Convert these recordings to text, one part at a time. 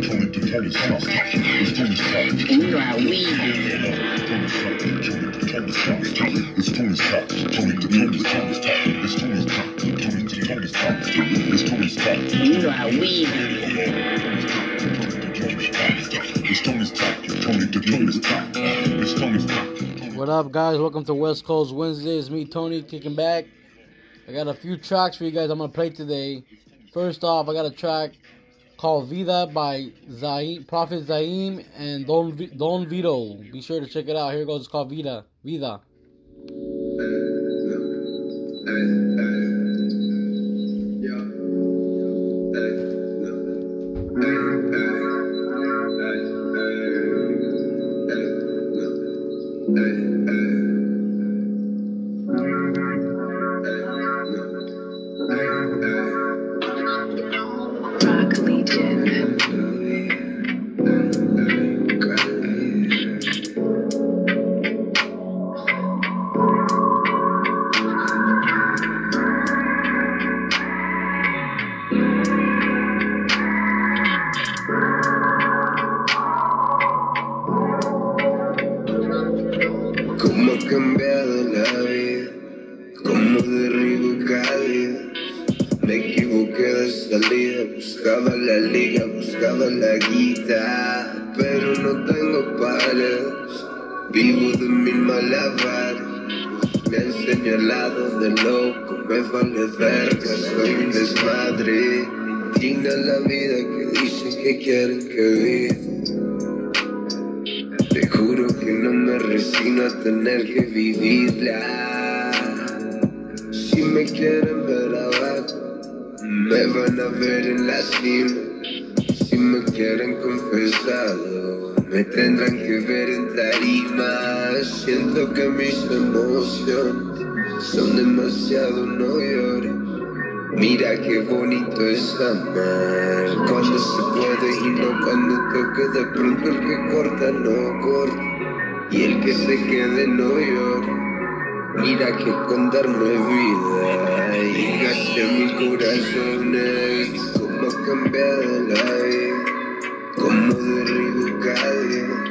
You know how we do. To to you know how we do. To. What up, guys? Welcome to West Coast Wednesday. It's me, Tony, kicking back. I got a few tracks for you guys I'm gonna play today. First off, I got a track called Vida by Zaim, Prophet Zaim and Don Don Vito. Be sure to check it out. Here it goes. It's called Vida. Vida. Rock buscaba la liga, buscaba la guita, pero no tengo pares, vivo de mi malabares. Me han señalado de loco, me vale verga, soy un desmadre. Digna la vida que dicen que quieren que viva. Te juro que no me resigno a tener que vivirla. Si me quieren ver abajo, me van a ver en la cima. Si me quieren confesado, me tendrán que ver en tarima. Siento que mis emociones son demasiado no llores. Mira qué bonito es amar Cuando se puede y no cuando toque De pronto el que corta no corta Y el que se quede no llora Mira que con darme vida Y gasté mil corazones Cómo ha cambiado la vida Cómo derribo día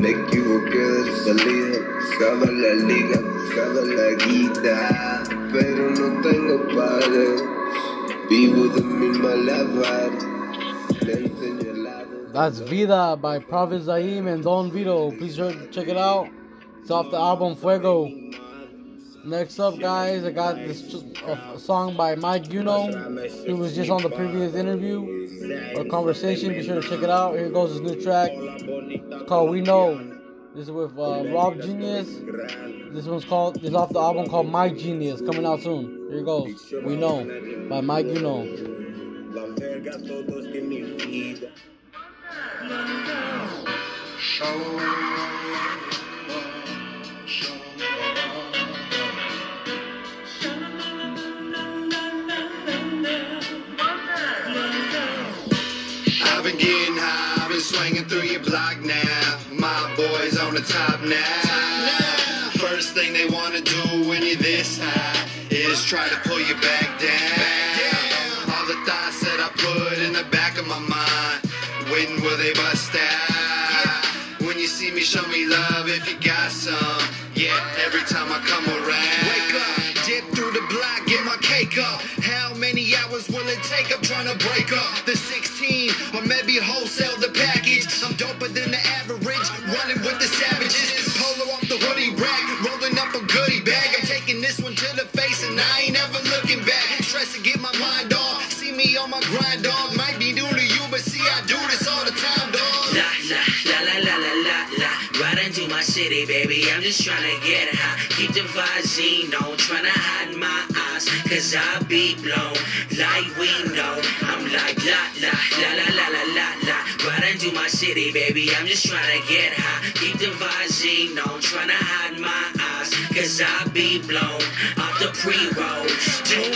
me equivoqué de salida, buscaba la liga, buscaba la guita, pero no tengo pares, vivo de mi malabar, me han señalado. That's Vida by Prophet Zaim and Don Vito. Please check it out. It's off the album Fuego. Next up, guys, I got this song by Mike Guno, who was just on the previous interview or conversation. Be sure to check it out. Here goes his new track. It's called We Know. This is with uh, Rob Genius. This one's called. Is off the album called My Genius, coming out soon. Here goes. We Know by Mike Guno. La the top now. First thing they wanna do when you're this high is try to pull you back down. All the thoughts that I put in the back of my mind, when will they bust out? When you see me, show me love if you got some. Yeah, every time I come around. Wake up, dip through the block, get my cake up. How many hours will it take? I'm trying to break up my baby. I'm just trying to get high. Keep the visine on, trying to hide my eyes. Cause I be blown like we know. I'm like la la la la la la la la. Right into my city, baby. I'm just trying to get high. Keep the visine on, trying to hide my eyes. Cause I be blown off the pre-roll.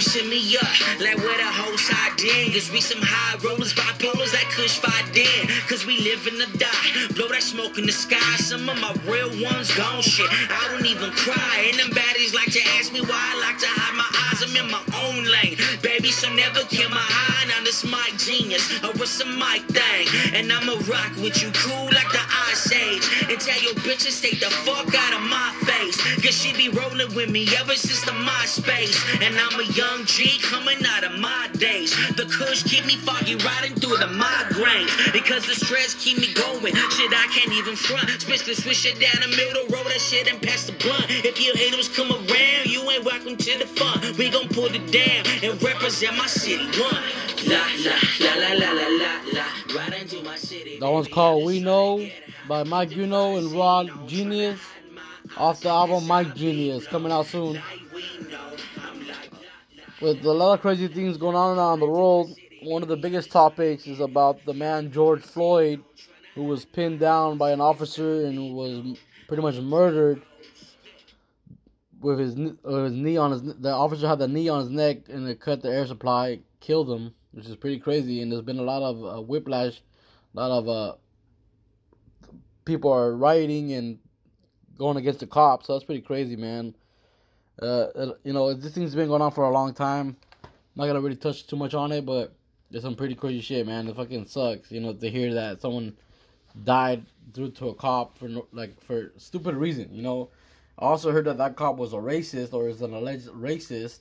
Send me up like where the whole side in. Cause we some high rollers, bipolars that kush fight in. Cause we live in the die, blow that smoke in the sky. Some of my real ones gone shit. I don't even cry. And them baddies like to ask me why I like to hide my eyes. I'm in my own lane. Baby, so never kill my eye. Now this my genius, or it's a mic thing. And I'ma rock with you cool like the Ice Age. And tell your bitches stay the fuck out of my face. Cause she be rolling with me ever since the MySpace. And I'm a young G coming out of my days. The kush keep me foggy riding through the migraines. Because the stress keep me going. Shit, I can't even front. Switch the switch it down the middle, roll that shit and pass the blunt. If your haters come around, you ain't welcome to the fun. We gon' pull it down and represent my city. One. La la la la la la la la. Right into my city. That one's called We Know by Mike Guno and Rod Genius off the album Mike Genius coming out soon. With a lot of crazy things going on around the world, one of the biggest topics is about the man George Floyd, who was pinned down by an officer and was pretty much murdered with his kn- uh, his knee on his. The officer had the knee on his neck and it cut the air supply, killed him, which is pretty crazy. And there's been a lot of uh, whiplash, a lot of uh, people are rioting and going against the cops. So that's pretty crazy, man. Uh, uh, you know, this thing's been going on for a long time. not gonna really touch too much on it, but there's some pretty crazy shit, man. It fucking sucks, you know, to hear that someone died due to a cop for no, like for stupid reason. You know, I also heard that that cop was a racist or is an alleged racist,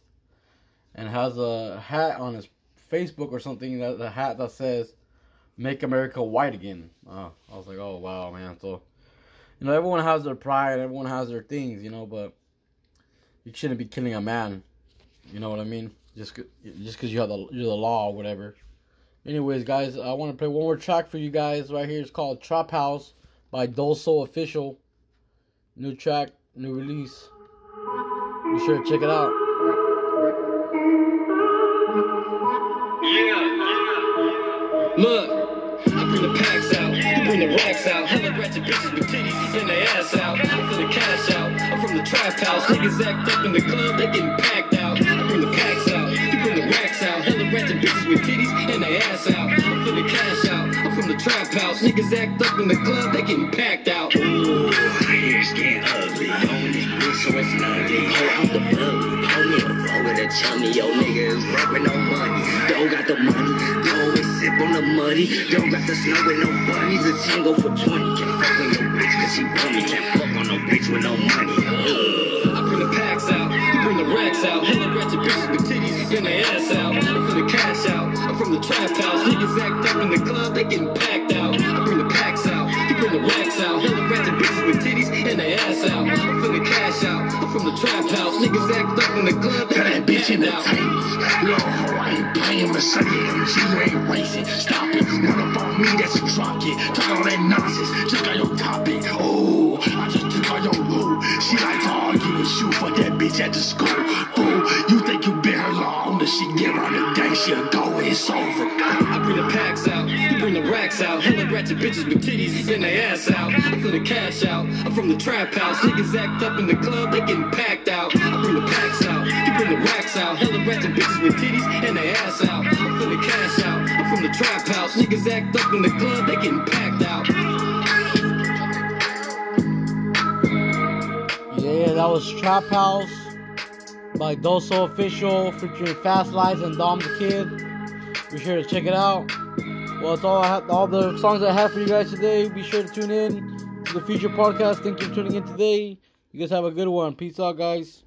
and has a hat on his Facebook or something that the hat that says "Make America White Again." Oh, I was like, oh wow, man. So, you know, everyone has their pride, everyone has their things, you know, but you shouldn't be killing a man. You know what I mean? Just 'cause- just because you have the you're the law or whatever. Anyways, guys, I want to play one more track for you guys right here. It's called Trap House by Dolso Official. New track, new release. Be sure to check it out. Look, I bring the packs out, you bring the racks out. Hella ratchet bitches and their ass out. I'm for the cash out, I'm from the trap house. Niggas act up in the club, they getting packed out. I bring the packs out, you bring the racks out. Hella ratchet bitches with titties and their ass out. I'm for the cash out, I'm from the trap house. Niggas act up in the club, they getting packed out. Ooh, hair's getting ugly. On this bitch, so it's ugly. A phone with a chummy. Yo, nigga is rapping no money. Don't got the money. And sip on the muddy. Don't got the snow with no bunnies. A tango for 20. Can't fuck on your bitch, cause she bummy. Can't fuck on no bitch with no money. Ugh. I bring the packs out, you bring the racks out. Hella ratchet bitches with titties and their ass out. I'm for the cash out, I'm from the trap house. Niggas act up in the club, they getting packed out. I bring the packs out, you bring the racks out. Hella ratchet bitches with titties and their ass out. I'm for the cash out, I'm from the trap house. Niggas act up in the club, Tell that bitch in the. Yo, ho, I ain't playing Mercedes you ain't racing. Stop it. Run up on me, that's a drop. Talk all that nonsense. Check out your topic. Oh, I just took all your loot. She like to argue with you. Fuck that bitch at the school. Fool, you think you been her long? The she get on the day, she'll go. It's over. I bring the packs out, you bring the racks out. Hella ratchet bitches with titties and their ass out. The cash out, I'm from the trap house. Niggas act up in the club, they getting packed out. I bring the packs out, you bring the racks out. Hella ratchet bitches with titties and their ass out. I'm for the cash out, I'm from the trap house. Niggas act up in the club, they getting packed out. Yeah, that was Trap House by Doso Official featuring Fast Lights and Dom the Kid. Be sure to check it out. Well, it's all I have, all the songs I have for you guys today. Be sure to tune in the future podcast. Thank you for tuning in today. You guys have a good one. Peace out, guys.